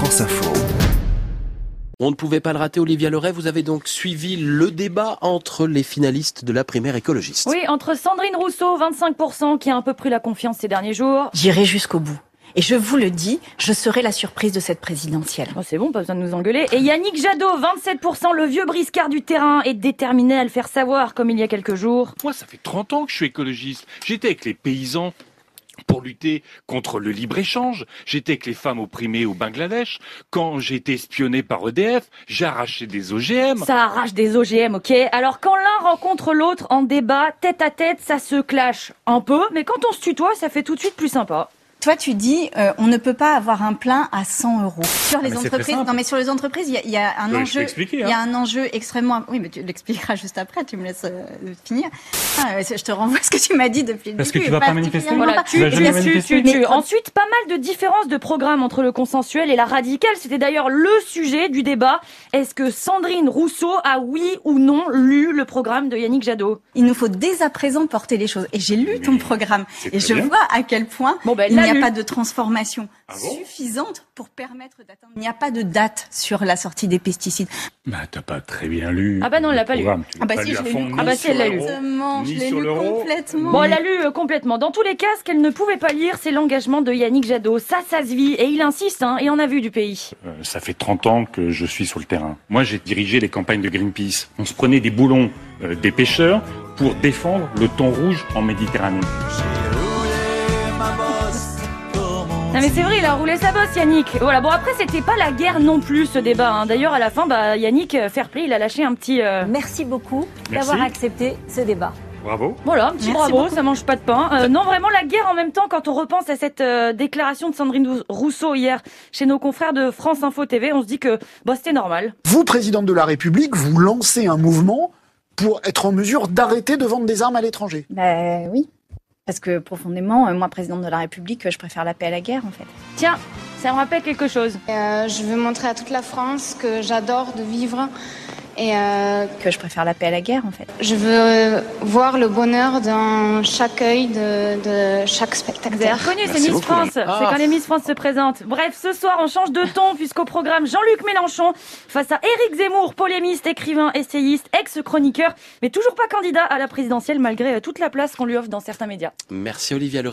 France Info. On ne pouvait pas le rater, Olivia Leray. Vous avez donc suivi le débat entre les finalistes de la primaire écologiste. Oui, entre Sandrine Rousseau, 25%, qui a un peu pris la confiance ces derniers jours. J'irai jusqu'au bout. Et je vous le dis, je serai la surprise de cette présidentielle. Oh, c'est bon, pas besoin de nous engueuler. Et Yannick Jadot, 27%, le vieux briscard du terrain, est déterminé à le faire savoir, comme il y a quelques jours. Moi, ça fait 30 ans que je suis écologiste. J'étais avec les paysans pour lutter contre le libre-échange. J'étais avec les femmes opprimées au Bangladesh. Quand j'ai été espionné par EDF, j'ai arraché des OGM. Ça arrache des OGM, ok Alors quand l'un rencontre l'autre en débat, tête à tête, ça se clash un peu, mais quand on se tutoie, ça fait tout de suite plus sympa. Toi, tu dis, euh, on ne peut pas avoir un plein à 100 euros. Sur les entreprises, non mais sur les entreprises, il y a, il y a un enjeu, il y a hein. un enjeu extrêmement. Oui, mais tu l'expliqueras juste après. Tu me laisses euh, finir. Ah, je te renvoie à ce que tu m'as dit depuis le Parce que début. tu vas pas manifester Voilà, pas- tu, Tu manifester tu, tu. Ensuite, pas mal de différences de programme entre le consensuel et la radicale. C'était d'ailleurs le sujet du débat. Est-ce que Sandrine Rousseau a oui ou non lu le programme de Yannick Jadot? Il nous faut dès à présent porter les choses. Et j'ai lu ton programme et je bien. vois à quel point Bon, ben, n'y a pas de transformation Ah bon? suffisante pour permettre d'atteindre. Il n'y a pas de date sur la sortie des pesticides. Bah, t'as pas très bien lu. Ah bah non, elle l'a pas lu. Tu l'as Ah bah pas si, lu je l'ai lu. Ah bah si, elle l'a lu. je l'ai lu complètement. Bon, elle a lu euh, complètement. Dans tous les cas, ce qu'elle ne pouvait pas lire, c'est l'engagement de Yannick Jadot. Ça, ça se vit. Et il insiste, hein, et on a vu du pays. Euh, ça fait 30 ans que je suis sur le terrain. Moi, j'ai dirigé les campagnes de Greenpeace. On se prenait des boulons euh, des pêcheurs pour défendre le thon rouge en Méditerranée. Non mais c'est vrai, il a roulé sa bosse, Yannick. Voilà, bon après, c'était pas la guerre non plus, ce débat. hein. D'ailleurs, à la fin, bah, Yannick, euh, fair play, il a lâché un petit... euh, Merci beaucoup d'avoir accepté ce débat. Bravo. Voilà, un petit Merci bravo, beaucoup. ça mange pas de pain. Euh, non, vraiment la guerre en même temps quand on repense à cette euh, déclaration de Sandrine Rousseau hier chez nos confrères de France Info TV, on se dit que bah, c'était normal. Vous, présidente de la République, vous lancez un mouvement pour être en mesure d'arrêter de vendre des armes à l'étranger. Ben oui. Parce que profondément, euh, moi, présidente de la République, euh, je préfère la paix à la guerre, en fait. Tiens, ça me rappelle quelque chose. Euh, je veux montrer à toute la France que j'adore de vivre et euh, Que je préfère la paix à la guerre, en fait. je veux voir le bonheur dans chaque œil de, de chaque spectateur. reconnu, c'est Merci Miss beaucoup. France. C'est Ah. quand les Miss France se présentent. Bref, ce soir, on change de ton puisqu'au programme Jean-Luc Mélenchon face à Éric Zemmour, polémiste, écrivain, essayiste, ex-chroniqueur, mais toujours pas candidat à la présidentielle malgré euh, toute la place qu'on lui offre dans certains médias. Merci, Olivia Leray.